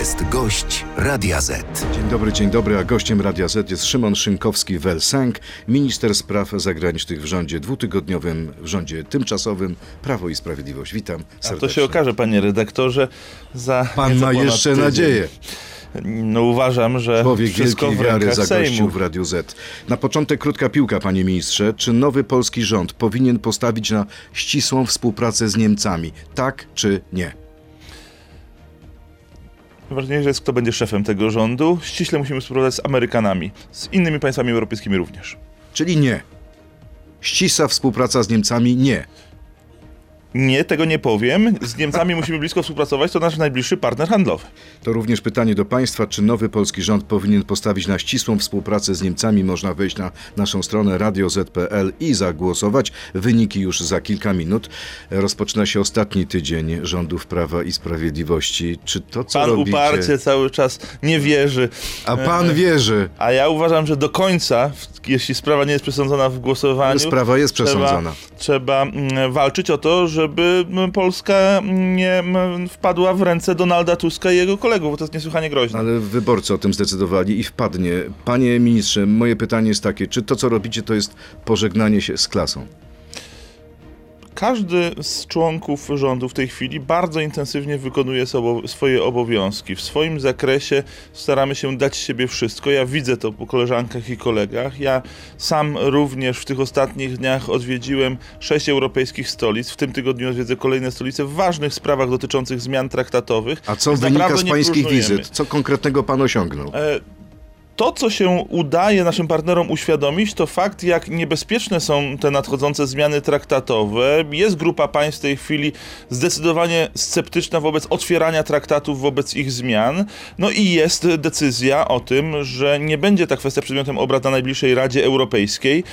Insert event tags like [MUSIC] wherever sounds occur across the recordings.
jest gość Radia Z. Dzień dobry, dzień dobry, a gościem Radia Z jest Szymon Szynkowski-Welsenk, minister spraw zagranicznych w rządzie dwutygodniowym, w rządzie tymczasowym Prawo i Sprawiedliwość. Witam A serdecznie. to się okaże, panie redaktorze, za. Pan ma jeszcze tydzień. nadzieję. No uważam, że Człowiek wszystko wielkiej w wiary zagościł w Radiu Z. Na początek krótka piłka, panie ministrze. Czy nowy polski rząd powinien postawić na ścisłą współpracę z Niemcami? Tak czy nie? Ważniejsze jest, kto będzie szefem tego rządu. Ściśle musimy współpracować z Amerykanami, z innymi państwami europejskimi również. Czyli nie. Ścisła współpraca z Niemcami? Nie. Nie, tego nie powiem. Z Niemcami musimy blisko współpracować, to nasz najbliższy partner handlowy. To również pytanie do Państwa, czy nowy polski rząd powinien postawić na ścisłą współpracę z Niemcami? Można wejść na naszą stronę radioz.pl i zagłosować. Wyniki już za kilka minut. Rozpoczyna się ostatni tydzień rządów Prawa i Sprawiedliwości. Czy to, co Pan robicie... uparcie cały czas nie wierzy. A Pan wierzy, A ja uważam, że do końca, jeśli sprawa nie jest przesądzona w głosowaniu, że sprawa jest przesądzona. Trzeba, trzeba mm, walczyć o to, żeby mm, Polska mm, nie mm, wpadła w ręce Donalda Tuska i jego kolegów, bo to jest niesłychanie groźne. Ale wyborcy o tym zdecydowali i wpadnie. Panie ministrze, moje pytanie jest takie, czy to, co robicie, to jest pożegnanie się z klasą? Każdy z członków rządu w tej chwili bardzo intensywnie wykonuje swoje obowiązki. W swoim zakresie staramy się dać siebie wszystko. Ja widzę to po koleżankach i kolegach. Ja sam również w tych ostatnich dniach odwiedziłem sześć europejskich stolic. W tym tygodniu odwiedzę kolejne stolice w ważnych sprawach dotyczących zmian traktatowych. A co Więc wynika z pańskich próżnujemy. wizyt? Co konkretnego pan osiągnął? E, To, co się udaje naszym partnerom uświadomić, to fakt, jak niebezpieczne są te nadchodzące zmiany traktatowe. Jest grupa państw w tej chwili zdecydowanie sceptyczna wobec otwierania traktatów, wobec ich zmian. No i jest decyzja o tym, że nie będzie ta kwestia przedmiotem obrad na najbliższej Radzie Europejskiej.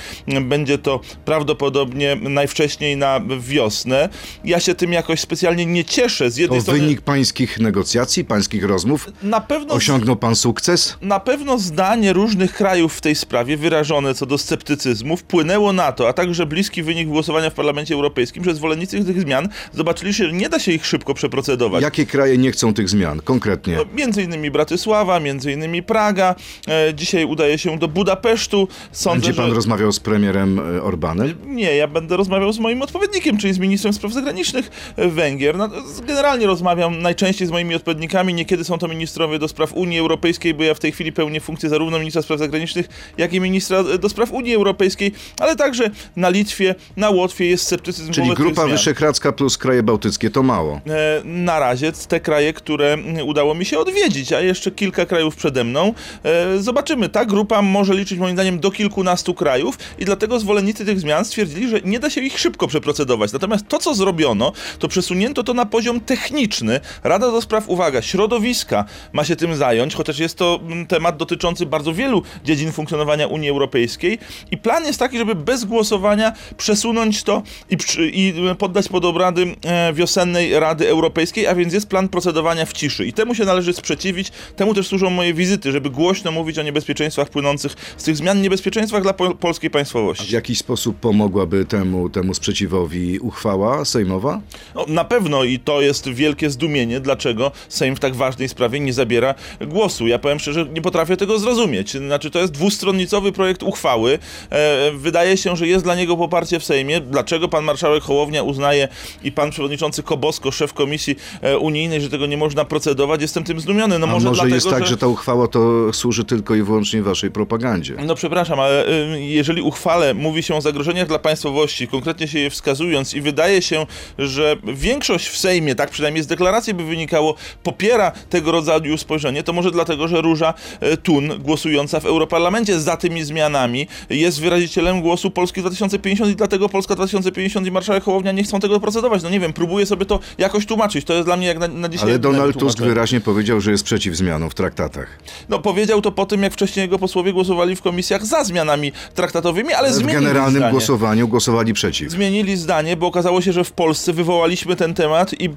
Będzie to prawdopodobnie najwcześniej na wiosnę. Ja się tym jakoś specjalnie nie cieszę. Z To jednej strony wynik pańskich negocjacji, pańskich rozmów? na pewno Osiągnął pan sukces? na pewno zdanie różnych krajów w tej sprawie, wyrażone co do sceptycyzmu, wpłynęło na to, a także bliski wynik głosowania w Parlamencie Europejskim, że zwolennicy tych zmian zobaczyli, że nie da się ich szybko przeprocedować. Jakie kraje nie chcą tych zmian konkretnie? No, Między innymi Bratysława, między innymi Praga. E, dzisiaj udaje się do Budapesztu. Sądzę, Będzie pan że... rozmawiał z premierem e, Orbanem? Nie, ja będę rozmawiał z moim odpowiednikiem, czyli z ministrem spraw zagranicznych e, Węgier. No, generalnie rozmawiam najczęściej z moimi odpowiednikami. Niekiedy są to ministrowie do spraw Unii Europejskiej, bo ja w tej chwili pełnię funkcję zarówno ministra spraw zagranicznych, jak i ministra e, do spraw Unii Europejskiej, ale także na Litwie, na Łotwie jest sceptycyzm Czyli wobec Grupa. Wyszehradzka plus kraje bałtyckie to mało. E, na razie te kraje, które udało mi się odwiedzić, a jeszcze kilka krajów przede mną. E, Zobaczymy. Ta grupa może liczyć moim zdaniem do kilkunastu krajów i dlatego zwolennicy tych zmian stwierdzili, że nie da się ich szybko przeprocedować. Natomiast to, co zrobiono, to przesunięto to na poziom techniczny. Rada do spraw, uwaga, środowiska ma się tym zająć, chociaż jest to temat dotyczący bardzo wielu dziedzin funkcjonowania Unii Europejskiej i plan jest taki, żeby bez głosowania przesunąć to i, i poddać pod obrady e, wiosennej Rady Europejskiej, a więc jest plan procedowania w ciszy. I temu się należy sprzeciwić, temu też służą moje wizyty, żeby głośno mówić o niebezpieczeństwach płynących z tych zmian, niebezpieczeństwach dla po, polskiej W państwowości. jakiś sposób pomogłaby temu, temu sprzeciwowi uchwała sejmowa? No, na pewno i to jest wielkie zdumienie, dlaczego Sejm w tak ważnej sprawie nie zabiera głosu. Ja powiem szczerze, nie potrafię tego zrozumieć. Znaczy, to jest dwustronnicowy projekt uchwały. E, wydaje się, że jest dla niego poparcie w Sejmie. Dlaczego pan marszałek Hołownia uznaje i pan przewodniczący Kobosko, szef komisji e, unijnej, że tego nie można procedować? Jestem tym zdumiony. No A może, może dlatego, jest tak, że... że ta uchwała to służy tylko i wyłącznie waszej propagandzie? No przepraszam, ale jeżeli uchwale mówi się o zagrożeniach dla państwowości, konkretnie się je wskazując i wydaje się, że większość w Sejmie, tak przynajmniej z deklaracji by wynikało, popiera tego rodzaju spojrzenie, to może dlatego, że Róża y, Tun, głosująca w Europarlamencie za tymi zmianami, jest wyrazicielem głosu Polski 2050 i dlatego Polska 2050 i marszałek Hołownia nie chcą tego procedować. No nie wiem, próbuję sobie to jakoś tłumaczyć. To jest dla mnie jak na, na dzisiaj Ale Donald Tusk wyraźnie powiedział, że jest przeciw zmianom w traktatach. No powiedział to po tym, jak wcześniej jego posłowie głosowali w komisjach za zmianami traktatowymi, ale W zmienili generalnym zdanie. głosowaniu głosowali przeciw. Zmienili zdanie, bo okazało się, że w Polsce wywołaliśmy ten temat i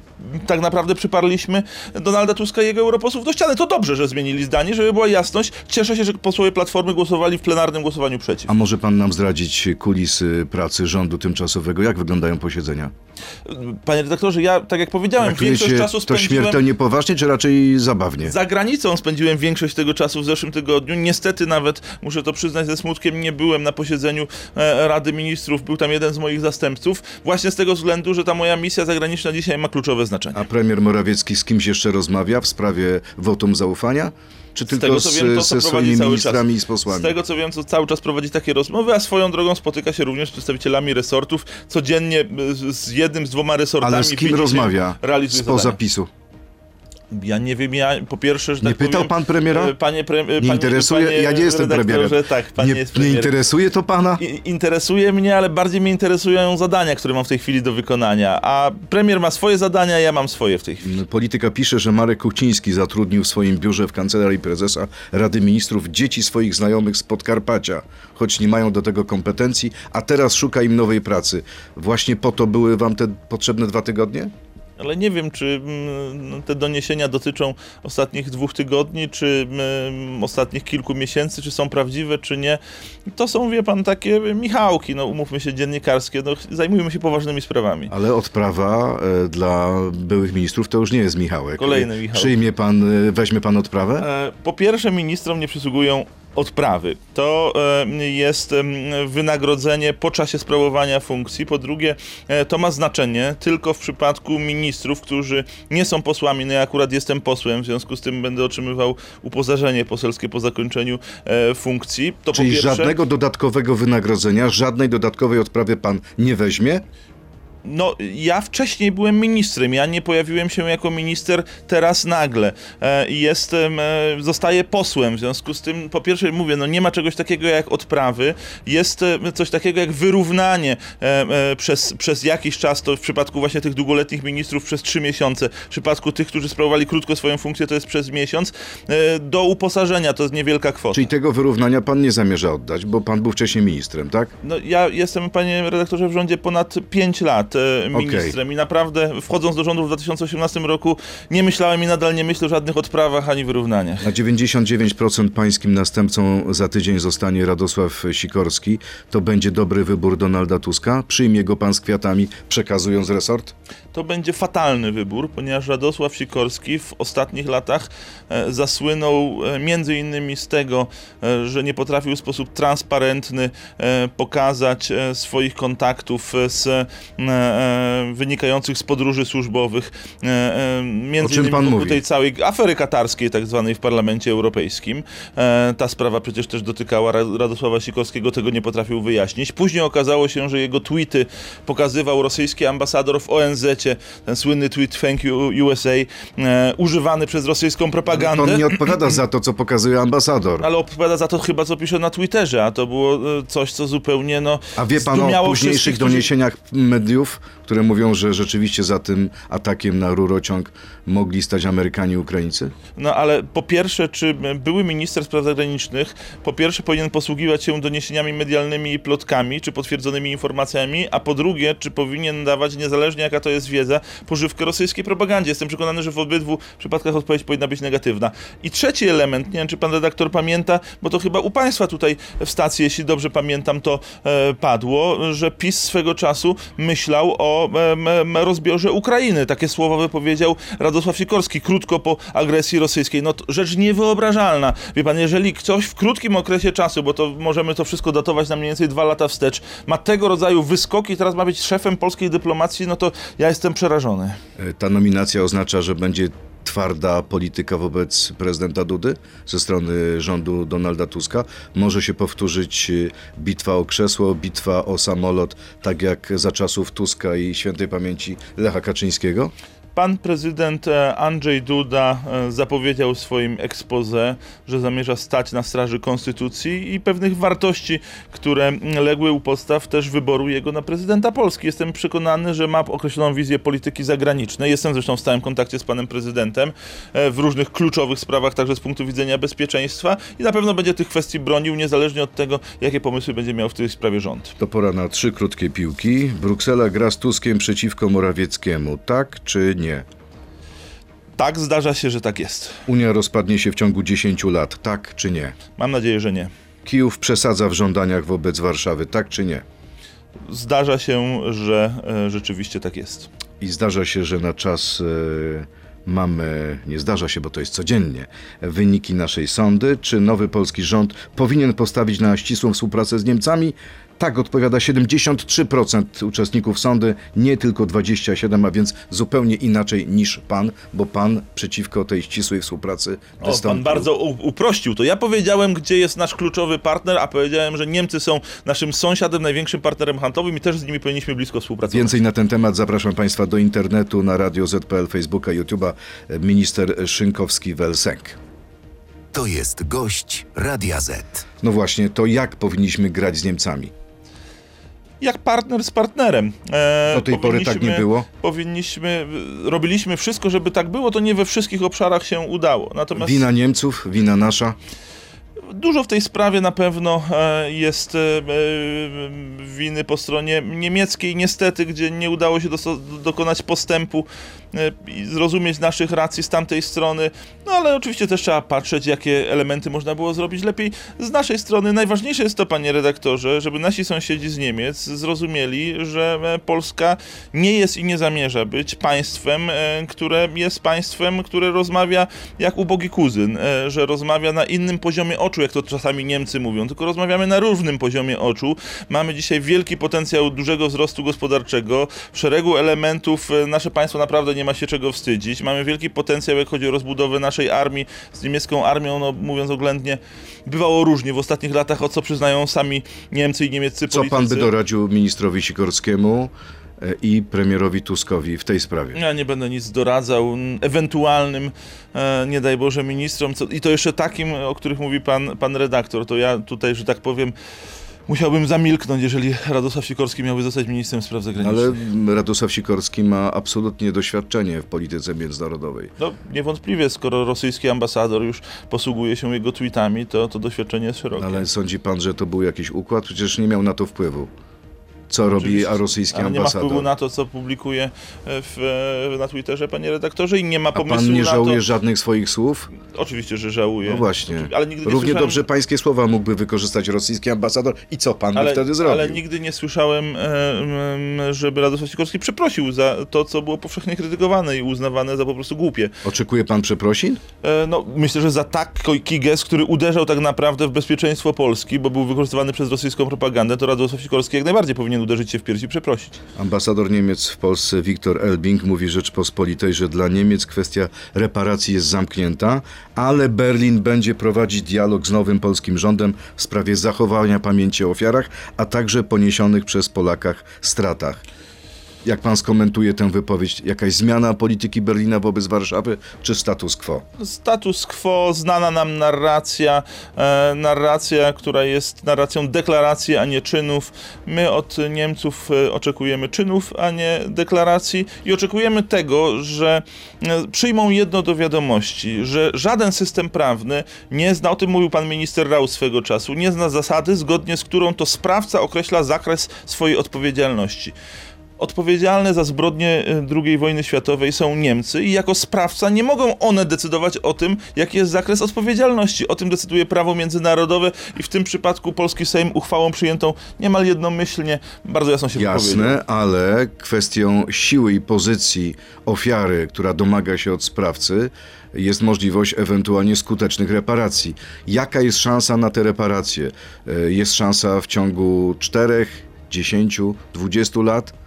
tak naprawdę przyparliśmy Donalda Tuska i jego europosłów do ściany. To dobrze, że zmienili zdanie, żeby była jasność, Cieszę się, że posłowie Platformy głosowali w plenarnym głosowaniu przeciw. A może pan nam zdradzić kulisy pracy rządu tymczasowego? Jak wyglądają posiedzenia? Panie redaktorze, ja, tak jak powiedziałem, większość czasu to spędziłem... śmiertelnie poważnie, czy raczej zabawnie? Za granicą spędziłem większość tego czasu w zeszłym tygodniu. Niestety nawet, muszę to przyznać ze smutkiem, nie byłem na posiedzeniu e, Rady Ministrów. Był tam jeden z moich zastępców. Właśnie z tego względu, że ta moja misja zagraniczna dzisiaj ma kluczowe znaczenie. A premier Morawiecki z kimś jeszcze rozmawia w sprawie wotum zaufania? Czy tylko tego, co z, wiem, to, co ze swoimi cały ministrami czas. i z posłami? Z tego co wiem, to cały czas prowadzi takie rozmowy, a swoją drogą spotyka się również z przedstawicielami resortów. Codziennie e, z- z jednym, z dwoma resortami. Ale z kim widzi rozmawia? Realizuje Spoza zadania. PiSu. Ja nie wiem, ja po pierwsze, że Nie tak pytał powiem, pan premiera? e, Panie, pre, e, Nie panie, interesuje? panie ja nie jestem premierem. Tak, pan nie, nie jest nie premierem. interesuje to pana? I- Interesuje mnie, ale bardziej mnie interesują zadania, które mam w tej chwili do wykonania. A premier ma swoje zadania, ja mam swoje w tej chwili. Polityka pisze, że Marek Kuchciński zatrudnił w swoim biurze w kancelarii prezesa Rady Ministrów dzieci swoich znajomych z Podkarpacia, choć nie mają do tego kompetencji, a teraz szuka im nowej pracy. Właśnie po to były wam te potrzebne dwa tygodnie? Ale nie wiem, czy mm, te doniesienia dotyczą ostatnich dwóch tygodni, czy mm, ostatnich kilku miesięcy, czy są prawdziwe, czy nie. To są, wie pan, takie michałki, no umówmy się, dziennikarskie. No, zajmujmy się poważnymi sprawami. Ale odprawa e, dla byłych ministrów to już nie jest Michałek. Kolejny Michał. Przyjmie pan, e, weźmie pan odprawę? E, Po pierwsze, ministrom nie przysługują odprawy. To e, jest wynagrodzenie po czasie sprawowania funkcji. Po drugie, e, to ma znaczenie tylko w przypadku ministrów, którzy nie są posłami. No ja akurat jestem posłem, w związku z tym będę otrzymywał uposażenie poselskie po zakończeniu e, funkcji. To Czyli pierwsze, żadnego dodatkowego wynagrodzenia, żadnej dodatkowej odprawy pan nie weźmie? No, ja wcześniej byłem ministrem, ja nie pojawiłem się jako minister teraz nagle. E, i jestem, e, zostaję posłem, w związku z tym, po pierwsze mówię, no nie ma czegoś takiego jak odprawy, jest e, coś takiego jak wyrównanie przez, przez jakiś czas, to w przypadku właśnie tych długoletnich ministrów przez trzy miesiące, w przypadku tych, którzy sprawowali krótko swoją funkcję, to jest przez miesiąc, do uposażenia, to jest niewielka kwota. Czyli tego wyrównania pan nie zamierza oddać, bo pan był wcześniej ministrem, tak? No, ja jestem, panie redaktorze, w rządzie ponad 5 lat e, ministrem i naprawdę wchodząc do rządu w 2018 roku nie myślałem i nadal nie myślę o żadnych odprawach ani wyrównaniach. Na 99% pańskim następcą za tydzień zostanie Radosław Sikorski. To będzie dobry wybór Donalda Tuska? Przyjmie go pan z kwiatami, przekazując resort? To będzie fatalny wybór, ponieważ Radosław Sikorski w ostatnich latach e, zasłynął e, między innymi z tego, że nie potrafił w sposób transparentny pokazać swoich kontaktów z wynikających z podróży służbowych, e, e, między innymi pan mówi? tej całej afery katarskiej tak zwanej w Parlamencie Europejskim. E, ta sprawa przecież też dotykała Ra- Radosława Sikorskiego, tego nie potrafił wyjaśnić. Później okazało się, że jego tweety pokazywał rosyjski ambasador w ONZ, ten słynny tweet Thank you USA, e, używany przez rosyjską propagandę. On nie odpowiada za to, co pokazuje ambasador. Ale odpowiada za to chyba, co pisze na Twitterze, a to było e, coś, co zupełnie, no... A wie pan o późniejszych którzy- doniesieniach mediów, Wolf które mówią, że rzeczywiście za tym atakiem na rurociąg mogli stać Amerykanie i Ukraińcy? No ale po pierwsze, czy były minister spraw zagranicznych, po pierwsze powinien posługiwać się doniesieniami medialnymi i plotkami, czy potwierdzonymi informacjami, a po drugie, czy powinien dawać, niezależnie jaka to jest wiedza, pożywkę rosyjskiej propagandzie. Jestem przekonany, że w obydwu przypadkach odpowiedź powinna być negatywna. I trzeci element, nie wiem, czy pan redaktor pamięta, bo to chyba u państwa tutaj w stacji, jeśli dobrze pamiętam, to e, padło, że PiS swego czasu myślał o em, rozbiorze Ukrainy. Takie słowa wypowiedział Radosław Sikorski krótko po agresji rosyjskiej. No rzecz niewyobrażalna. Wie pan, jeżeli ktoś w krótkim okresie czasu, bo to możemy to wszystko datować na mniej więcej dwa lata wstecz, ma tego rodzaju wyskoki teraz ma być szefem polskiej dyplomacji, no to ja jestem przerażony. E, Ta nominacja oznacza, że będzie twarda polityka wobec prezydenta Dudy ze strony rządu Donalda Tuska. Może się powtórzyć e, bitwa o krzesło, bitwa o samolot, tak jak za czasów Tuska i świętej pamięci Lecha Kaczyńskiego? Pan prezydent e, Andrzej Duda e, zapowiedział w swoim expose, że zamierza stać na straży konstytucji i pewnych wartości, które legły u podstaw też wyboru jego na prezydenta Polski. Jestem przekonany, że ma określoną wizję polityki zagranicznej. Jestem zresztą w stałym kontakcie z panem prezydentem e, w różnych kluczowych sprawach, także z punktu widzenia bezpieczeństwa i na pewno będzie tych kwestii bronił, niezależnie od tego, jakie pomysły będzie miał w tej sprawie rząd. To pora na trzy krótkie piłki. Bruksela gra z Tuskiem przeciwko Morawieckiemu, tak czy nie? Tak, zdarza się, że tak jest. Unia rozpadnie się w ciągu 10 lat, tak czy nie? Mam nadzieję, że nie. Kijów przesadza w żądaniach wobec Warszawy, tak czy nie? Zdarza się, że e, rzeczywiście tak jest. I zdarza się, że na czas e, mamy, nie zdarza się, bo to jest codziennie, wyniki naszej sądy. Czy nowy polski rząd powinien postawić na ścisłą współpracę z Niemcami? Tak odpowiada 73% uczestników sądy, nie tylko 27%, a więc zupełnie inaczej niż pan, bo pan przeciwko tej ścisłej współpracy O, wystąpił. pan bardzo uprościł to. Ja powiedziałem, gdzie jest nasz kluczowy partner, a powiedziałem, że Niemcy są naszym sąsiadem, największym partnerem handlowym i też z nimi powinniśmy blisko współpracować. Więcej na ten temat zapraszam Państwa do internetu, na radio ZPL, Facebooka, YouTube'a. Minister Szynkowski-Welsenk. To jest gość Radia Z. No właśnie, to jak powinniśmy grać z Niemcami? Jak partner z partnerem. E, Do tej pory tak nie było? Powinniśmy, robiliśmy wszystko, żeby tak było, to nie we wszystkich obszarach się udało. Natomiast Wina Niemców, wina nasza. Dużo w tej sprawie na pewno e, jest e, e, winy po stronie niemieckiej, niestety, gdzie nie udało się dokonać postępu e, zrozumieć naszych racji z tamtej strony. No ale oczywiście też trzeba patrzeć, jakie elementy można było zrobić lepiej z naszej strony. Najważniejsze jest to, panie redaktorze, żeby nasi sąsiedzi z Niemiec zrozumieli, że e, Polska nie jest i nie zamierza być państwem, e, które jest państwem, które rozmawia jak ubogi kuzyn, e, że rozmawia na innym poziomie oczu, jak to czasami Niemcy mówią, tylko rozmawiamy na równym poziomie oczu. Mamy dzisiaj wielki potencjał dużego wzrostu gospodarczego. W szeregu elementów nasze państwo naprawdę nie ma się czego wstydzić. Mamy wielki potencjał, jak chodzi o rozbudowę naszej armii. Z niemiecką armią, no mówiąc oględnie, bywało różnie w ostatnich latach, o co przyznają sami Niemcy i niemieccy Co politycy. pan by doradził ministrowi Sikorskiemu e, i premierowi Tuskowi w tej sprawie? Ja nie będę nic doradzał ewentualnym, e, nie daj Boże, ministrom. Co, I to jeszcze takim, o których mówi pan, pan redaktor. To ja tutaj, że tak powiem, musiałbym zamilknąć, jeżeli Radosław Sikorski miałby zostać ministrem spraw zagranicznych. Ale Radosław Sikorski ma absolutnie doświadczenie w polityce międzynarodowej. No, niewątpliwie, skoro rosyjski ambasador już posługuje się jego tweetami, to, to doświadczenie jest szerokie. Ale sądzi pan, że to był jakiś układ? Przecież nie miał na to wpływu. Co robi a rosyjski Ale nie ma ambasador? wpływu na to, co publikuje w, e, na Twitterze, panie redaktorze, i nie ma A pomysłu pan nie na żałuje to... żadnych swoich słów? Oczywiście, że żałuję. No właśnie. Ale nigdy nie Równie słyszałem... dobrze pańskie słowa mógłby wykorzystać rosyjski ambasador i co pan by wtedy zrobił? ale nigdy nie słyszałem, e, żeby Radosław Sikorski przeprosił za to, co było powszechnie krytykowane i uznawane za po prostu głupie. Oczekuje pan przeprosin? E, no, myślę, że za taki gest, który uderzał tak naprawdę w bezpieczeństwo Polski, bo był wykorzystywany przez rosyjską propagandę, to Radosław Sikorski jak najbardziej powinien uderzyć się w piersi i przeprosić. Ambasador Niemiec w Polsce Viktor Elbing mówi Rzeczpospolitej, że dla Niemiec kwestia reparacji jest zamknięta, ale Berlin będzie prowadzić dialog z nowym polskim rządem w sprawie zachowania pamięci o ofiarach, a także poniesionych przez Polakach stratach. Jak pan skomentuje tę wypowiedź? Jakaś zmiana polityki Berlina wobec Warszawy, czy status quo? Status quo, znana nam narracja, e, narracja, która jest narracją deklaracji, a nie czynów. My od Niemców e, oczekujemy czynów, a nie deklaracji i oczekujemy tego, że e, przyjmą jedno do wiadomości, że żaden system prawny nie zna, o tym mówił pan minister Rau swego czasu, nie zna zasady, zgodnie z którą to sprawca określa zakres swojej odpowiedzialności. Odpowiedzialne za zbrodnie e, II wojny światowej są Niemcy i jako sprawca nie mogą one decydować o tym, jaki jest zakres odpowiedzialności. O tym decyduje prawo międzynarodowe i w tym przypadku polski Sejm uchwałą przyjętą niemal jednomyślnie bardzo jasno się. Jasne, ale kwestią siły i pozycji ofiary, która domaga się od sprawcy, jest możliwość ewentualnie skutecznych reparacji. Jaka jest szansa na te reparacje? E, Jest szansa w ciągu 4, 10, 20 lat?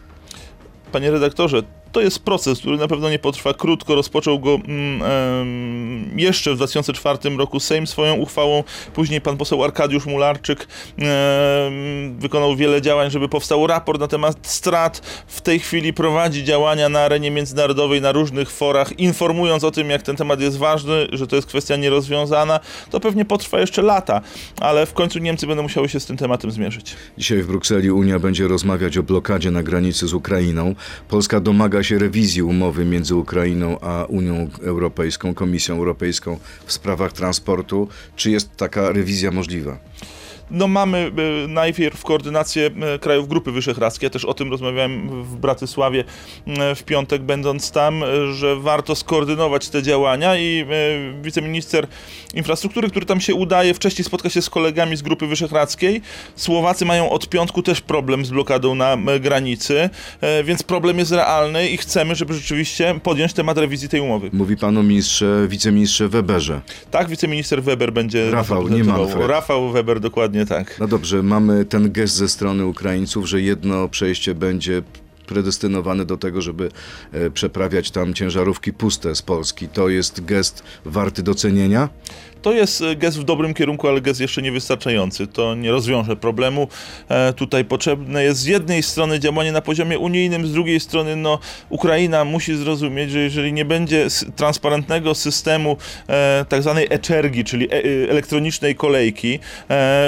Panie redaktorze, to jest proces, który na pewno nie potrwa krótko. Rozpoczął go mm, jeszcze w 2004 roku Sejm swoją uchwałą. Później pan poseł Arkadiusz Mularczyk em, wykonał wiele działań, żeby powstał raport na temat strat. W tej chwili prowadzi działania na arenie międzynarodowej, na różnych forach, informując o tym, jak ten temat jest ważny, że to jest kwestia nierozwiązana. To pewnie potrwa jeszcze lata, ale w końcu Niemcy będą musiały się z tym tematem zmierzyć. Dzisiaj w Brukseli Unia będzie rozmawiać o blokadzie na granicy z Ukrainą. Polska domaga się rewizji umowy między Ukrainą a Unią Europejską, Komisją Europejską w sprawach transportu. Czy jest taka rewizja możliwa? No mamy e, najpierw koordynację e, krajów Grupy Wyszehradzkiej, ja też o tym rozmawiałem w Bratysławie e, w piątek będąc tam, że warto skoordynować te działania i wiceminister infrastruktury, który tam się udaje, wcześniej spotka się z kolegami z Grupy Wyszehradzkiej. Słowacy mają od piątku też problem z blokadą na granicy, więc problem jest realny i chcemy, żeby rzeczywiście podjąć temat rewizji tej umowy. Mówi pan o ministrze, wiceministrze Weberze. Tak, wiceminister Weber będzie Rafał, nie. Manfred. Rafał Weber, dokładnie tak. No dobrze, mamy ten gest ze strony Ukraińców, że jedno przejście będzie predestynowane do tego, żeby e, przeprawiać tam ciężarówki puste z Polski. To jest gest warty docenienia? To jest e, gest w dobrym kierunku, ale gest jeszcze niewystarczający. To nie rozwiąże problemu. E, tutaj potrzebne jest z jednej strony działanie na poziomie unijnym, z drugiej strony no, Ukraina musi zrozumieć, że jeżeli nie będzie transparentnego systemu e, tak zwanej e-czergi, czyli e, elektronicznej kolejki,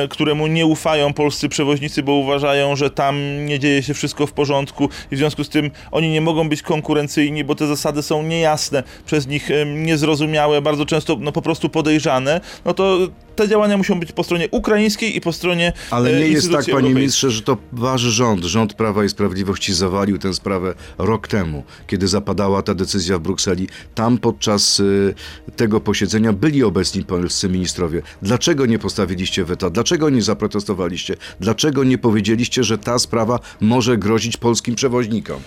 któremu nie ufają polscy przewoźnicy, bo uważają, że tam nie dzieje się wszystko w porządku i w związku z tym oni nie mogą być konkurencyjni, bo te zasady są niejasne, przez nich niezrozumiałe, bardzo często no, po prostu podejrzane, no to te działania muszą być po stronie ukraińskiej i po stronie Ale e, nie jest tak, panie ministrze, że to wasz rząd, rząd Prawa i Sprawiedliwości zawalił tę sprawę rok temu, kiedy zapadała ta decyzja w Brukseli. Tam podczas y, tego posiedzenia byli obecni polscy ministrowie. Dlaczego nie postawiliście weta? Dlaczego nie zaprotestowaliście? Dlaczego nie powiedzieliście, że ta sprawa może grozić polskim przewoźnikom?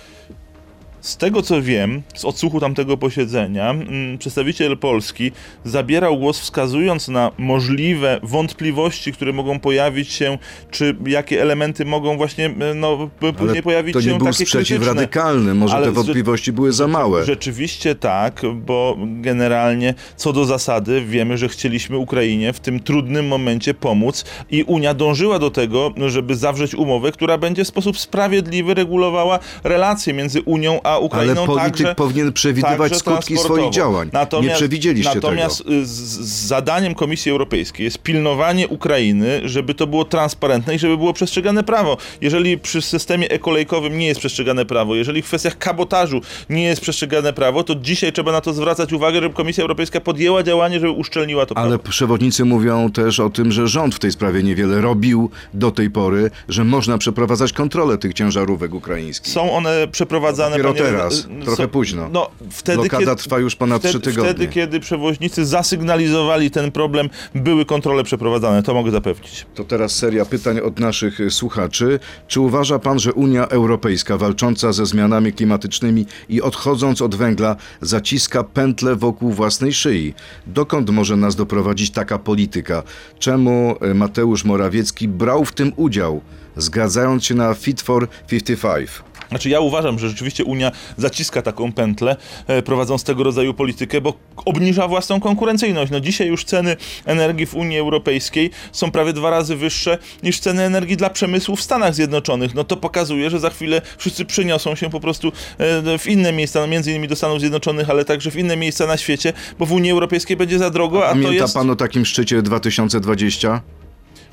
Z tego co wiem, z odsłuchu tamtego posiedzenia, mm, przedstawiciel Polski zabierał głos wskazując na możliwe wątpliwości, które mogą pojawić się, czy jakie elementy mogą właśnie e, no, później pojawić to się nie był takie sprzeciw krytyczne. radykalny. Może Ale te wątpliwości były za małe. Rzeczywiście tak, bo generalnie co do zasady wiemy, że chcieliśmy Ukrainie w tym trudnym momencie pomóc i Unia dążyła do tego, żeby zawrzeć umowę, która będzie w sposób sprawiedliwy regulowała relacje między Unią a Ale Ukrainą. polityk także, powinien przewidywać skutki swoich działań. nie przewidzieliście natomiast tego. y, z, z zadaniem Komisji Europejskiej jest pilnowanie Ukrainy, żeby to było transparentne i żeby było przestrzegane prawo. Jeżeli przy systemie ekolejkowym nie jest przestrzegane prawo, jeżeli w kwestiach kabotażu nie jest przestrzegane prawo, to dzisiaj trzeba na to zwracać uwagę, żeby Komisja Europejska podjęła działanie, żeby uszczelniła to Ale prawo. przewodnicy mówią też o tym, że rząd w tej sprawie niewiele robił do tej pory, że można przeprowadzać kontrolę tych ciężarówek ukraińskich. Są one przeprowadzane... Dopiero teraz, y, trochę są- późno. No, wtedy, Blokada kiedy, trwa już ponad trzy tygodnie. Wtedy, kiedy przewoźnicy zasygnalizowali ten problem, były kontrole przeprowadzane, to mogę zapewnić. To teraz seria pytań od naszych y, słuchaczy. Czy uważa pan, że Unia Europejska walcząca ze zmianami klimatycznymi i odchodząc od węgla zaciska pętlę wokół własnej szyi? Dokąd może nas doprowadzić taka polityka? Czemu y, Mateusz Morawiecki brał w tym udział, zgadzając się na Fit for 55? Znaczy ja uważam, że rzeczywiście Unia zaciska taką pętlę, e, prowadząc tego rodzaju politykę, bo obniża własną konkurencyjność. No dzisiaj już ceny energii w Unii Europejskiej są prawie dwa razy wyższe niż ceny energii dla przemysłu w Stanach Zjednoczonych. No to pokazuje, że za chwilę wszyscy przyniosą się po prostu e, w inne miejsca, no między innymi do Stanów Zjednoczonych, ale także w inne miejsca na świecie, bo w Unii Europejskiej będzie za drogo, a to Pamięta jest... pan o takim szczycie 2020?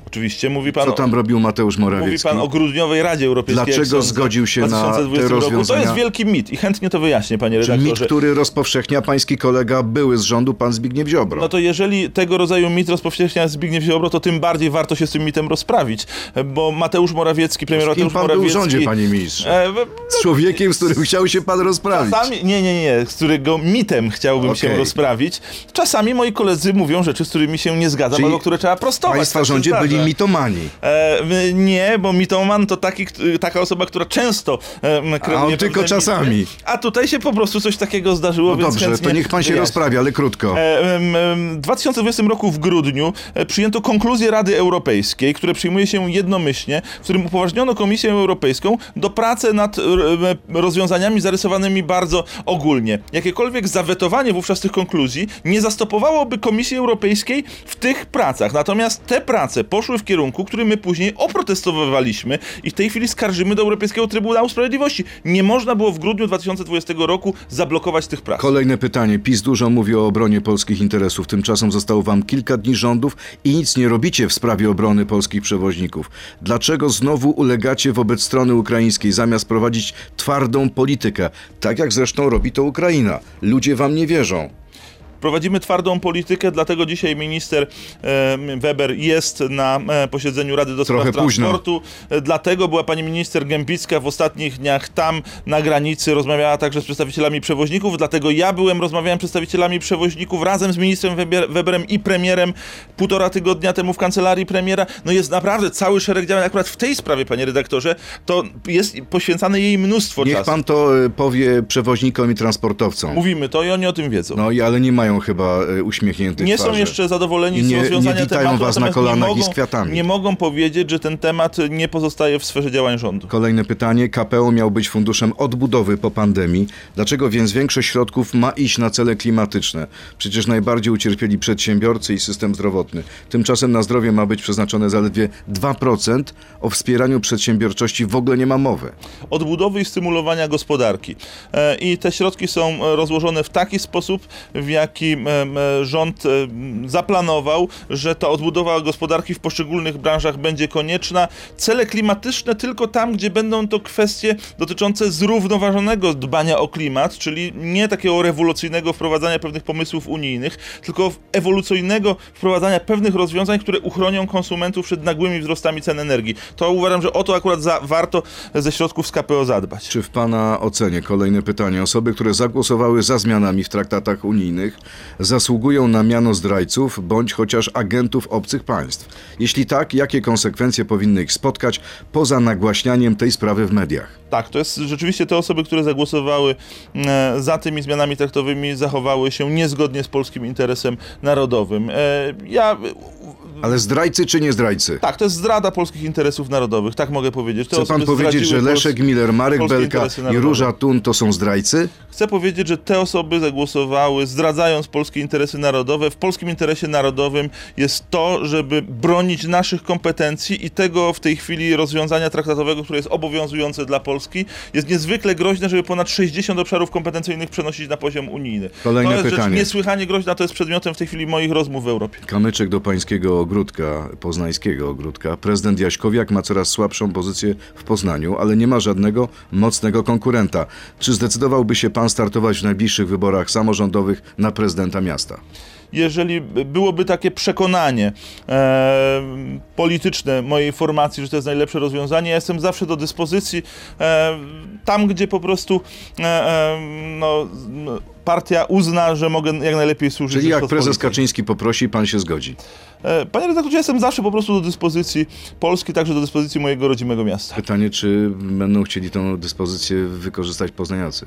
Oczywiście mówi pan... Co tam robił Mateusz Mówi Morawiecki? pan o grudniowej Radzie Europejskiej. Dlaczego zgodził się na te 2020 roku. To rozwiązania? jest wielki mit i chętnie to wyjaśnię, panie Czy redaktorze. mit, który rozpowszechnia pański kolega, były z rządu, pan Zbigniew Ziobro? No to jeżeli tego rodzaju mit rozpowszechnia Zbigniew Ziobro, to tym bardziej warto się z tym mitem rozprawić, bo Mateusz Morawiecki, premier Z kim Mateusz pan był w Morawiecki... rządzie, panie ministrze? e, Z człowiekiem, z którym chciał się pan rozprawić. Czasami, nie, nie, nie, z którego mitem chciałbym się Okej. rozprawić. Czasami moi koledzy mówią rzeczy, z którymi się nie zgadzam, Czyli albo które trzeba prostować. Państwa tak się rządzie zdarza. Byli mitomani. E, nie, bo mitoman to taki, taka osoba, która często e, A on tylko czasami. A tutaj się po prostu coś takiego zdarzyło, No dobrze, chętnie to niech pan się wyjaśnię. rozprawi, ale krótko. E, W 2020 roku w grudniu e, przyjęto konkluzje Rady Europejskiej, które przyjmuje się jednomyślnie, w którym upoważniono Komisję Europejską do pracy nad rozwiązaniami zarysowanymi bardzo ogólnie. Jakiekolwiek zawetowanie wówczas tych konkluzji nie zastopowałoby Komisji Europejskiej w tych pracach. Natomiast te prace poszły w kierunku, który my później oprotestowywaliśmy i w tej chwili skarżymy do Europejskiego Trybunału Sprawiedliwości. Nie można było w grudniu 2020 roku zablokować tych prac. Kolejne pytanie. PiS dużo mówi o obronie polskich interesów. Tymczasem zostało wam kilka dni rządów i nic nie robicie w sprawie obrony polskich przewoźników. Dlaczego znowu ulegacie wobec strony ukraińskiej, zamiast prowadzić twardą politykę? Tak jak zresztą robi to Ukraina. Ludzie wam nie wierzą. Prowadzimy twardą politykę, dlatego dzisiaj minister Weber jest na e, posiedzeniu Rady do Spraw Trochę późno. Transportu. E, Dlatego była pani minister Gębicka w ostatnich dniach tam na granicy, rozmawiała także z przedstawicielami przewoźników, dlatego ja byłem, rozmawiałem z przedstawicielami przewoźników razem z ministrem Weber- Weberem i premierem półtora tygodnia temu w kancelarii premiera. No jest naprawdę cały szereg działań, akurat w tej sprawie, panie redaktorze, to jest poświęcane jej mnóstwo Niech czasu. pan to e, powie przewoźnikom i transportowcom. Mówimy to i oni o tym wiedzą. No i ale nie mają chyba e, uśmiechniętych nie są twarzy. jeszcze zadowoleni I z nie- rozwiązania nie witają tematu, was na kolanach nie i mogą, z kwiatami. Nie mogą powiedzieć, że ten temat nie pozostaje w sferze działań rządu. Kolejne pytanie. KPO miał być funduszem odbudowy po pandemii. Dlaczego więc większość środków ma iść na cele klimatyczne? Przecież najbardziej ucierpieli przedsiębiorcy i system zdrowotny. Tymczasem na zdrowie ma być przeznaczone zaledwie 2%. O wspieraniu przedsiębiorczości w ogóle nie ma mowy. odbudowy i stymulowania gospodarki. E, I te środki są e, rozłożone w taki sposób, w jaki rząd zaplanował, że ta odbudowa gospodarki w poszczególnych branżach będzie konieczna. Cele klimatyczne tylko tam, gdzie będą to kwestie dotyczące zrównoważonego dbania o klimat, czyli nie takiego rewolucyjnego wprowadzania pewnych pomysłów unijnych, tylko ewolucyjnego wprowadzania pewnych rozwiązań, które uchronią konsumentów przed nagłymi wzrostami cen energii. To uważam, że o to akurat za, warto ze środków z KPO zadbać. Czy w Pana ocenie, kolejne pytanie, osoby, które zagłosowały za zmianami w traktatach unijnych, zasługują na miano zdrajców bądź chociaż agentów obcych państw? Jeśli tak, jakie konsekwencje powinny ich spotkać poza nagłaśnianiem tej sprawy w mediach? Tak, to jest rzeczywiście te osoby, które zagłosowały e, za tymi zmianami traktowymi, zachowały się niezgodnie z polskim interesem narodowym. E, ja. Ale zdrajcy czy nie zdrajcy? Tak, to jest zdrada polskich interesów narodowych, tak mogę powiedzieć. Te Chce pan powiedzieć, że Leszek Miller, Marek Belka i. Róża Tun to są zdrajcy? Chcę powiedzieć, że te osoby zagłosowały, zdradzając polskie interesy narodowe. W polskim interesie narodowym jest to, żeby bronić naszych kompetencji i tego w tej chwili rozwiązania traktatowego, które jest obowiązujące dla Polski, jest niezwykle groźne, żeby ponad 60 obszarów kompetencyjnych przenosić na poziom unijny. Kolejne to jest pytanie. rzecz niesłychanie groźna, to jest przedmiotem w tej chwili moich rozmów w Europie. Kamyczek do pańskiego ogródka, poznańskiego ogródka. Prezydent Jaśkowiak ma coraz słabszą pozycję w Poznaniu, ale nie ma żadnego mocnego konkurenta. Czy zdecydowałby się pan startować w najbliższych wyborach samorządowych na prezydenta miasta? jeżeli byłoby takie przekonanie e, polityczne mojej formacji, że to jest najlepsze rozwiązanie, ja jestem zawsze do dyspozycji e, tam, gdzie po prostu e, e, no, no, partia uzna, że mogę jak najlepiej służyć Czyli jak prezes. Kaczyński poprosi, pan się zgodzi. E, Panie redaktorze, jestem zawsze po prostu do dyspozycji Polski, także do dyspozycji mojego rodzimego miasta. Pytanie, czy będą chcieli tą dyspozycję wykorzystać poznaniacy?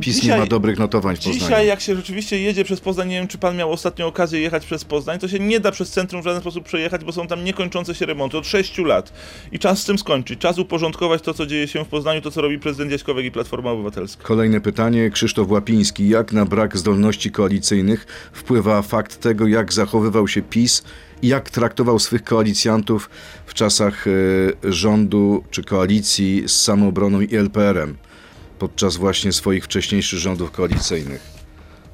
PiS nie ma dobrych notowań w Poznaniu. Dzisiaj, jak się rzeczywiście jedzie przez Poznań, nie wiem, czy pan miał ostatnią okazję jechać przez Poznań, to się nie da przez centrum w żaden sposób przejechać, bo są tam niekończące się remonty od 6 lat. I czas z tym skończyć. Czas uporządkować to, co dzieje się w Poznaniu, to, co robi prezydent Jaśkowiak i Platforma Obywatelska. Kolejne pytanie. Krzysztof Łapiński. Jak na brak zdolności koalicyjnych wpływa fakt tego, jak zachowywał się PiS i jak traktował swych koalicjantów w czasach e, rządu czy koalicji z Samoobroną i LPR-em podczas właśnie swoich wcześniejszych rządów koalicyjnych?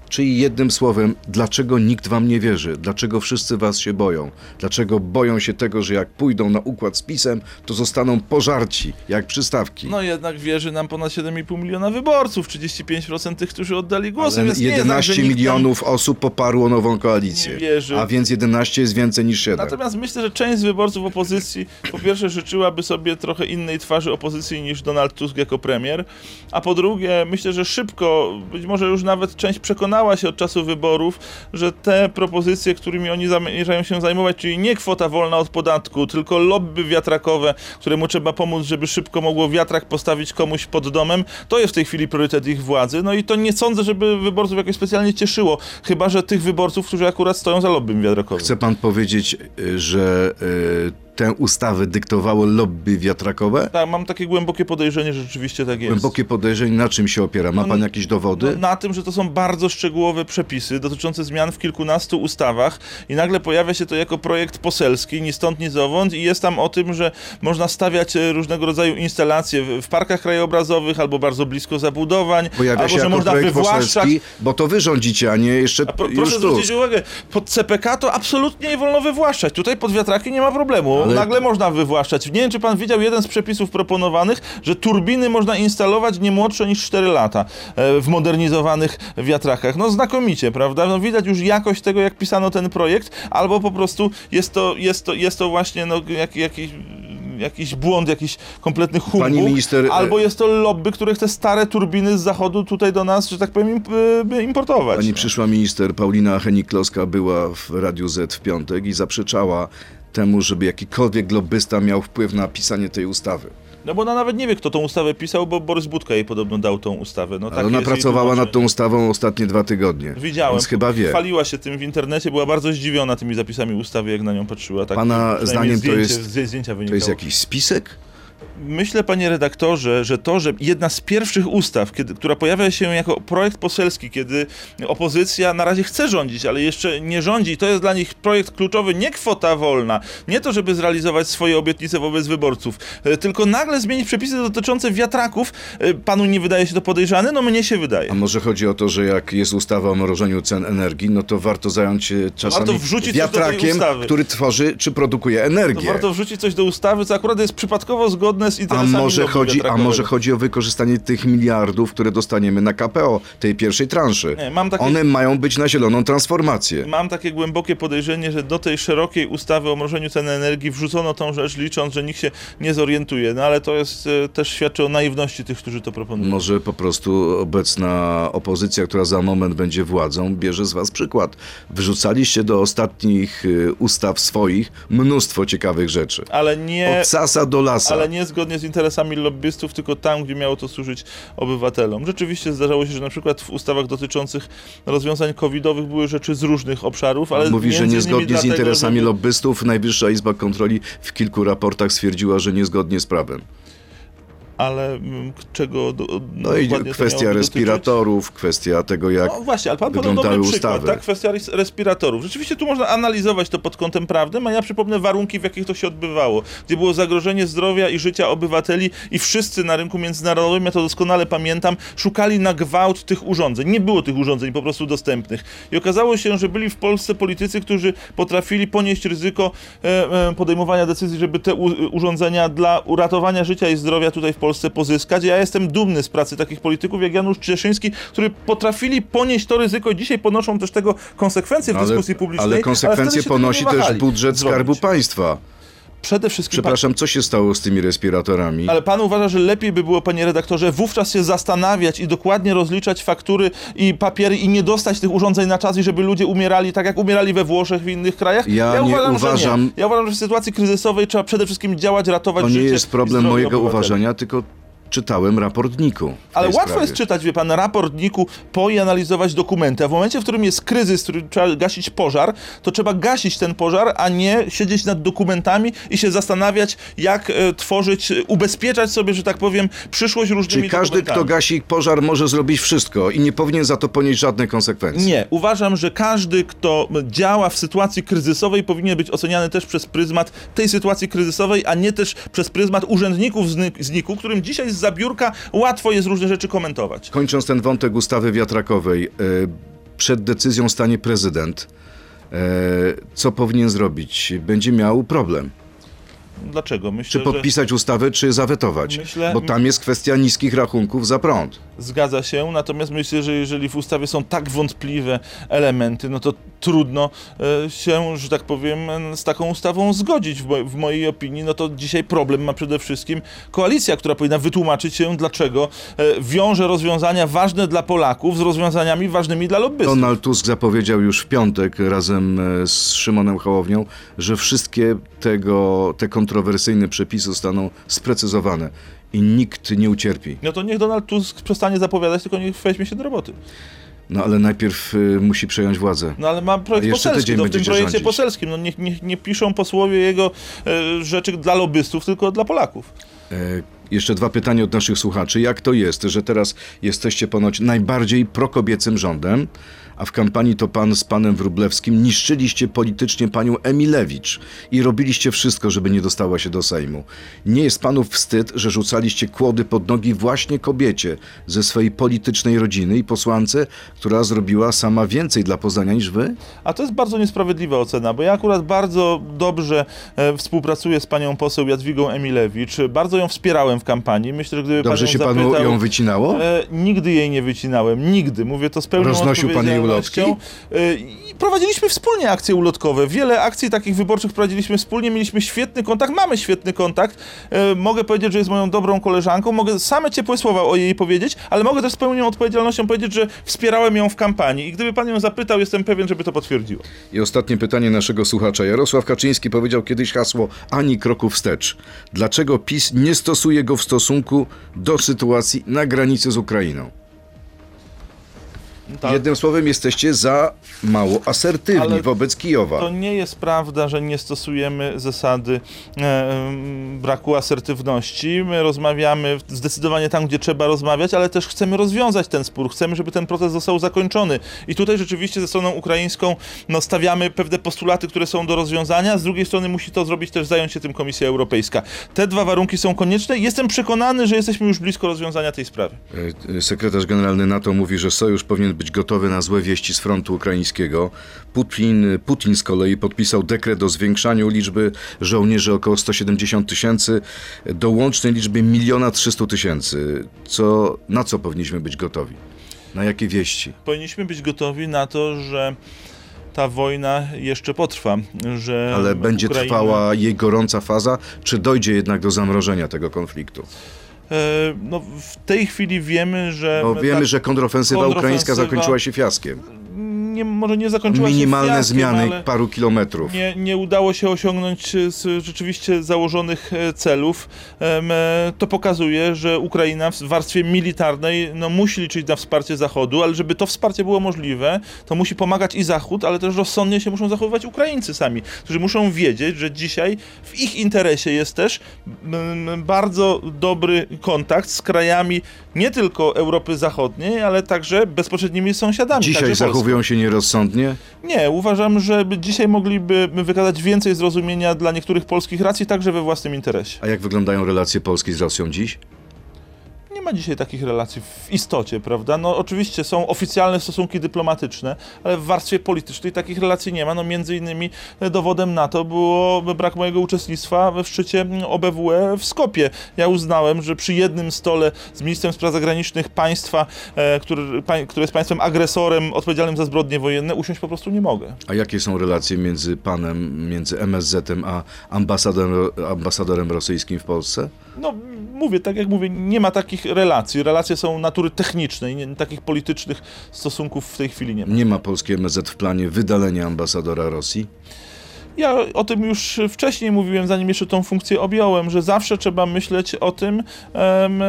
Czyli jednym słowem, dlaczego nikt wam nie wierzy? Dlaczego wszyscy was się boją? Dlaczego boją się tego, że jak pójdą na układ z PiSem, to zostaną pożarci, jak przystawki? No jednak wierzy nam ponad 7,5 miliona wyborców, 35% tych, którzy oddali głos. Ale tak, 11 nikt nam- milionów osób poparło nową koalicję. A więc 11 jest więcej niż 7. Natomiast myślę, że część z wyborców opozycji po pierwsze życzyłaby sobie trochę innej twarzy opozycji niż Donald Tusk jako premier, a po drugie myślę, że szybko, być może już nawet część przekonała się od czasu wyborów, że te propozycje, którymi oni zamierzają się zajmować, czyli nie kwota wolna od podatku, tylko lobby wiatrakowe, któremu trzeba pomóc, żeby szybko mogło wiatrak postawić komuś pod domem, to jest w tej chwili priorytet ich władzy. No i to nie sądzę, żeby wyborców jakoś specjalnie cieszyło, chyba że tych wyborców, którzy akurat stoją za lobbym wiatrakowym. Chce pan powiedzieć, y, że y, tę ustawę dyktowało lobby wiatrakowe? Tak, mam takie głębokie podejrzenie, że rzeczywiście tak jest. Głębokie podejrzenie, na czym się opiera? Ma No, pan jakieś dowody? No, na tym, że to są bardzo szczegółowe przepisy dotyczące zmian w kilkunastu ustawach i nagle pojawia się to jako projekt poselski, ni stąd, ni zowąd i jest tam o tym, że można stawiać e, różnego rodzaju instalacje w, parkach krajobrazowych albo bardzo blisko zabudowań, Pojawia albo się że jako można projekt wywłaszczać bo to wy rządzicie, a nie jeszcze a pro, proszę zwrócić uwagę, pod CPK to absolutnie nie wolno wywłaszczać. Tutaj pod wiatraki nie ma problemu. Ale- nagle można wywłaszczać. Nie wiem, czy pan widział jeden z przepisów proponowanych, że turbiny można instalować nie młodsze niż 4 lata e, w modernizowanych wiatrakach. No znakomicie, prawda? No widać już jakość tego, jak pisano ten projekt, albo po prostu jest to, jest to, jest to właśnie no, jak, jakiś jakiś błąd, jakiś kompletny humbug, minister, e- albo jest to lobby, które chce stare turbiny z zachodu tutaj do nas, że tak powiem, e, importować. Pani przyszła minister Paulina Henik-Kloska była w Radiu Z w piątek i zaprzeczała temu, żeby jakikolwiek lobbysta miał wpływ na pisanie tej ustawy. No bo ona nawet nie wie, kto tą ustawę pisał, bo Borys Budka jej podobno dał tą ustawę. No, Ale takie ona jest pracowała nad tą ustawą ostatnie dwa tygodnie. Widziałem. Więc chyba wie. Chwaliła się tym w internecie, była bardzo zdziwiona tymi zapisami ustawy, jak na nią patrzyła. Tak, Pana zdaniem to zdjęcie, jest- z zdjęcia To jest jakiś spisek? Myślę, panie redaktorze, że to, że jedna z pierwszych ustaw, kiedy, która pojawia się jako projekt poselski, kiedy opozycja na razie chce rządzić, ale jeszcze nie rządzi, to jest dla nich projekt kluczowy, nie kwota wolna, nie to, żeby zrealizować swoje obietnice wobec wyborców, e, tylko nagle zmienić przepisy dotyczące wiatraków. E, Panu nie wydaje się to podejrzane? No mnie się wydaje. A może chodzi o to, że jak jest ustawa o mrożeniu cen energii, no to warto zająć się czasami Warto wrzucić wiatrakiem, który tworzy czy produkuje To energię. warto wrzucić coś do ustawy, co akurat jest przypadkowo zgodne z A interesami może, lobby chodzi, a może chodzi o wykorzystanie tych miliardów, które dostaniemy na KPO, tej pierwszej transzy. Nie, mam takie- One mają być na zieloną transformację. Mam takie głębokie podejrzenie, że do tej szerokiej ustawy o mrożeniu cen energii wrzucono tą rzecz, licząc, że nikt się nie zorientuje. No ale to jest e, też świadczy o naiwności tych, którzy to proponują. Może po prostu obecna opozycja, która za moment będzie władzą, bierze z was przykład. Wyrzucaliście do ostatnich y, ustaw swoich mnóstwo ciekawych rzeczy. Ale nie, Od sasa do lasa. ale nie zgodnie z interesami lobbystów, tylko tam, gdzie miało to służyć obywatelom. Rzeczywiście zdarzało się, że na przykład w ustawach dotyczących rozwiązań covidowych były rzeczy z różnych obszarów, ale Mówi, że niezgodnie z dlatego, interesami żeby- lobbystów Najwyższa Izba Kontroli w kilku raportach stwierdziła, że niezgodnie z prawem. Ale mm, czego do, No i kwestia respiratorów, kwestia tego, jak No właśnie, ale pan podał wyglądały przykład, ustawy. tak? Kwestia res- respiratorów. Rzeczywiście tu można analizować to pod kątem prawnym, a ja przypomnę warunki, w jakich to się odbywało. Gdzie było zagrożenie zdrowia i życia obywateli i wszyscy na rynku międzynarodowym, ja to doskonale pamiętam, szukali na gwałt tych urządzeń. Nie było tych urządzeń po prostu dostępnych. I okazało się, że byli w Polsce politycy, którzy potrafili ponieść ryzyko e, e, podejmowania decyzji, żeby te urządzenia dla uratowania życia i zdrowia tutaj w Polsce pozyskać. Ja jestem dumny z pracy takich polityków jak Janusz Cieszyński, którzy potrafili ponieść to ryzyko i dzisiaj ponoszą też tego konsekwencje w ale, dyskusji publicznej. ale konsekwencje tego ponosi też budżet. Skarbu Państwa. Przede wszystkim Przepraszam, co się stało z tymi respiratorami? Ale pan uważa, że lepiej by było, panie redaktorze, wówczas się zastanawiać i dokładnie rozliczać faktury i papiery i nie dostać tych urządzeń na czas i żeby ludzie umierali tak, jak umierali we Włoszech, w innych krajach? Ja nie uważam, Że uważam- nie. Ja uważam, że w sytuacji kryzysowej trzeba przede wszystkim działać, ratować To życie nie jest problem mojego obywateli. uważania, tylko czytałem raport NIK-u. w Ale łatwo sprawie. jest czytać, wie pan, raport NIK-u po i analizować dokumenty. A w momencie, w którym jest kryzys, w którym trzeba gasić pożar, to trzeba gasić ten pożar, a nie siedzieć nad dokumentami i się zastanawiać, jak e, tworzyć, e, ubezpieczać sobie, że tak powiem, przyszłość różnymi Czyli każdy, kto gasi pożar, może zrobić wszystko i nie powinien za to ponieść żadnych konsekwencji. Nie, uważam, że każdy, kto działa w sytuacji kryzysowej, powinien być oceniany też przez pryzmat tej sytuacji kryzysowej, a nie też przez pryzmat urzędników z NIK- z NIK-u, którym dzisiaj z zabiórka łatwo jest różne rzeczy komentować. Kończąc ten wątek ustawy wiatrakowej, e, przed decyzją stanie prezydent. E, co powinien zrobić? Będzie miał problem. Dlaczego? Czy Myślę, że podpisać ustawę, czy zawetować? Myślę- Bo tam jest kwestia niskich rachunków za prąd. Zgadza się, natomiast myślę, że jeżeli w ustawie są tak wątpliwe elementy, no to trudno e, się, że tak powiem, z taką ustawą zgodzić. W, mo- w mojej opinii, no to dzisiaj problem ma przede wszystkim koalicja, która powinna wytłumaczyć się, dlaczego e, wiąże rozwiązania ważne dla Polaków z rozwiązaniami ważnymi dla lobbystów. Donald Tusk zapowiedział już w piątek razem e, z Szymonem Hołownią, że wszystkie tego, te kontrowersyjne przepisy zostaną sprecyzowane i nikt nie ucierpi. No to niech Donald Tusk przestanie zapowiadać, tylko niech weźmie się do roboty. No ale najpierw y, musi przejąć władzę. No ale ma projekt poselski, no w tym projekcie rządzić. poselskim. No niech, niech nie piszą posłowie jego e, rzeczy dla lobbystów, tylko dla Polaków. E, jeszcze dwa pytania od naszych słuchaczy. Jak to jest, że teraz jesteście ponoć najbardziej prokobiecym rządem, a w kampanii to pan z panem Wróblewskim niszczyliście politycznie panią Emilewicz i robiliście wszystko, żeby nie dostała się do Sejmu. Nie jest panu wstyd, że rzucaliście kłody pod nogi właśnie kobiecie ze swojej politycznej rodziny i posłance, która zrobiła sama więcej dla Poznania niż wy? A to jest bardzo niesprawiedliwa ocena, bo ja akurat bardzo dobrze e, współpracuję z panią poseł Jadwigą Emilewicz. Bardzo ją wspierałem w kampanii. Myślę, że gdyby Dobrze się panu zapytał, ją wycinało? E, nigdy jej nie wycinałem, nigdy. Mówię to z pełną Roznosił pan jej E, i prowadziliśmy wspólnie akcje ulotkowe. Wiele akcji takich wyborczych prowadziliśmy wspólnie, mieliśmy świetny kontakt, mamy świetny kontakt. E, mogę powiedzieć, że jest moją dobrą koleżanką, mogę same ciepłe słowa o jej powiedzieć, ale mogę też z pełną odpowiedzialnością powiedzieć, że wspierałem ją w kampanii i gdyby pan ją zapytał, jestem pewien, żeby to potwierdziła. I ostatnie pytanie naszego słuchacza. Jarosław Kaczyński powiedział kiedyś hasło ani kroku wstecz. Dlaczego PiS nie stosuje go w stosunku do sytuacji na granicy z Ukrainą? Tak. Jednym słowem, jesteście za mało asertywni Ale wobec Kijowa. To nie jest prawda, że nie stosujemy zasady e, braku asertywności. My rozmawiamy zdecydowanie tam, gdzie trzeba rozmawiać, ale też chcemy rozwiązać ten spór. Chcemy, żeby ten proces został zakończony. I tutaj rzeczywiście ze stroną ukraińską no, stawiamy pewne postulaty, które są do rozwiązania. Z drugiej strony musi to zrobić też zająć się tym Komisja Europejska. Te dwa warunki są konieczne. Jestem przekonany, że jesteśmy już blisko rozwiązania tej sprawy. E, Sekretarz generalny NATO mówi, że sojusz powinien być gotowy na złe wieści z frontu ukraińskiego. Putin, Putin z kolei podpisał dekret o zwiększaniu liczby żołnierzy około 170 tysięcy do łącznej liczby 1 300 tysięcy. Co, na co powinniśmy być gotowi? Na jakie wieści? Powinniśmy być gotowi na to, że ta wojna jeszcze potrwa, że Ale będzie Ukraina- trwała jej gorąca faza, czy dojdzie jednak do zamrożenia tego konfliktu? E, No, w tej chwili wiemy, że. No, wiemy, że kontrofensywa ukraińska kontrofensywa- zakończyła się fiaskiem. Nie, może nie zakończyła Minimalne się fiaskiem, zmiany paru kilometrów. nie, nie udało się osiągnąć e, rzeczywiście założonych e, celów. E, To pokazuje, że Ukraina w warstwie militarnej no, musi liczyć na wsparcie Zachodu, ale żeby to wsparcie było możliwe, to musi pomagać i Zachód, ale też rozsądnie się muszą zachowywać Ukraińcy sami, którzy muszą wiedzieć, że dzisiaj w ich interesie jest też bardzo dobry kontakt z krajami nie tylko Europy Zachodniej, ale także bezpośrednimi sąsiadami. Dzisiaj zachowują się nierozsądnie? Nie, uważam, że dzisiaj mogliby wykazać więcej zrozumienia dla niektórych polskich racji, także we własnym interesie. A jak wyglądają relacje Polski z Rosją dziś? Nie ma dzisiaj takich relacji w istocie, prawda? No oczywiście są oficjalne stosunki dyplomatyczne, ale w warstwie politycznej takich relacji nie ma. No między innymi dowodem na to było brak mojego uczestnictwa we szczycie OBWE w Skopie. Ja uznałem, że przy jednym stole z ministrem spraw zagranicznych państwa, e, który, które jest państwem agresorem odpowiedzialnym za zbrodnie wojenne, usiąść po prostu nie mogę. A jakie są relacje między panem, między MSZ-em a ambasadorem, ambasadorem rosyjskim w Polsce? No, mówię, tak jak mówię, nie ma takich relacji. Relacje są natury technicznej, nie, takich politycznych stosunków w tej chwili nie ma. Nie ma polski MSZ w planie wydalenia ambasadora Rosji? Ja o tym już wcześniej mówiłem, zanim jeszcze tą funkcję objąłem, że zawsze trzeba myśleć o tym, em,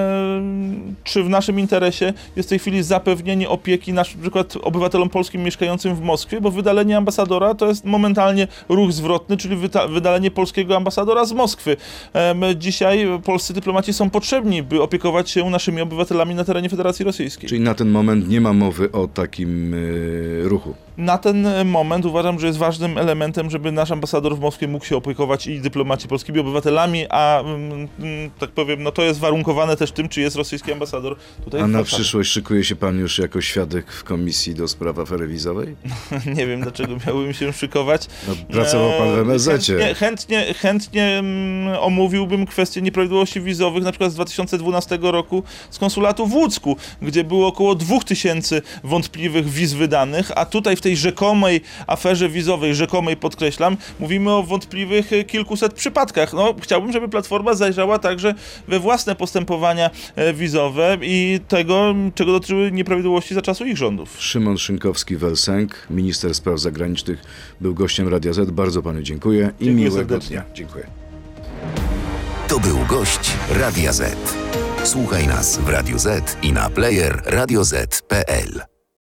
czy w naszym interesie jest w tej chwili zapewnienie opieki na przykład obywatelom polskim mieszkającym w Moskwie, bo wydalenie ambasadora to jest momentalnie ruch zwrotny, czyli wydalenie polskiego ambasadora z Moskwy. Em, dzisiaj polscy dyplomaci są potrzebni, by opiekować się naszymi obywatelami na terenie Federacji Rosyjskiej. Czyli na ten moment nie ma mowy o takim y, ruchu. na ten moment uważam, że jest ważnym elementem, żeby nasz ambasador w Moskwie mógł się opiekować i dyplomaci polskimi obywatelami, a mm, mm, tak powiem, no to jest warunkowane też tym, czy jest rosyjski ambasador tutaj A na przyszłość szykuje się pan już jako świadek w komisji do spraw afery wizowej? [LAUGHS] Nie wiem, dlaczego miałbym się szykować. No, pracował pan w Eee, MSZ-cie. Chętnie, chętnie, chętnie mm, omówiłbym kwestię nieprawidłowości wizowych, na przykład z 2012 roku z konsulatu w Łódzku, gdzie było około 2000 wątpliwych wiz wydanych, a tutaj w tej rzekomej aferze wizowej, rzekomej podkreślam, mówimy o wątpliwych e, kilkuset przypadkach. No, chciałbym, żeby Platforma zajrzała także we własne postępowania e, wizowe i tego, czego dotyczyły nieprawidłowości za czasu ich rządów. Szymon Szynkowski-Welsenk, minister spraw zagranicznych, był gościem Radia Z. Bardzo panu dziękuję i Dziękuję miłego serdecznie. dnia. Dziękuję. To był gość Radia Z. Słuchaj nas w Radio Z i na player radioz.pl.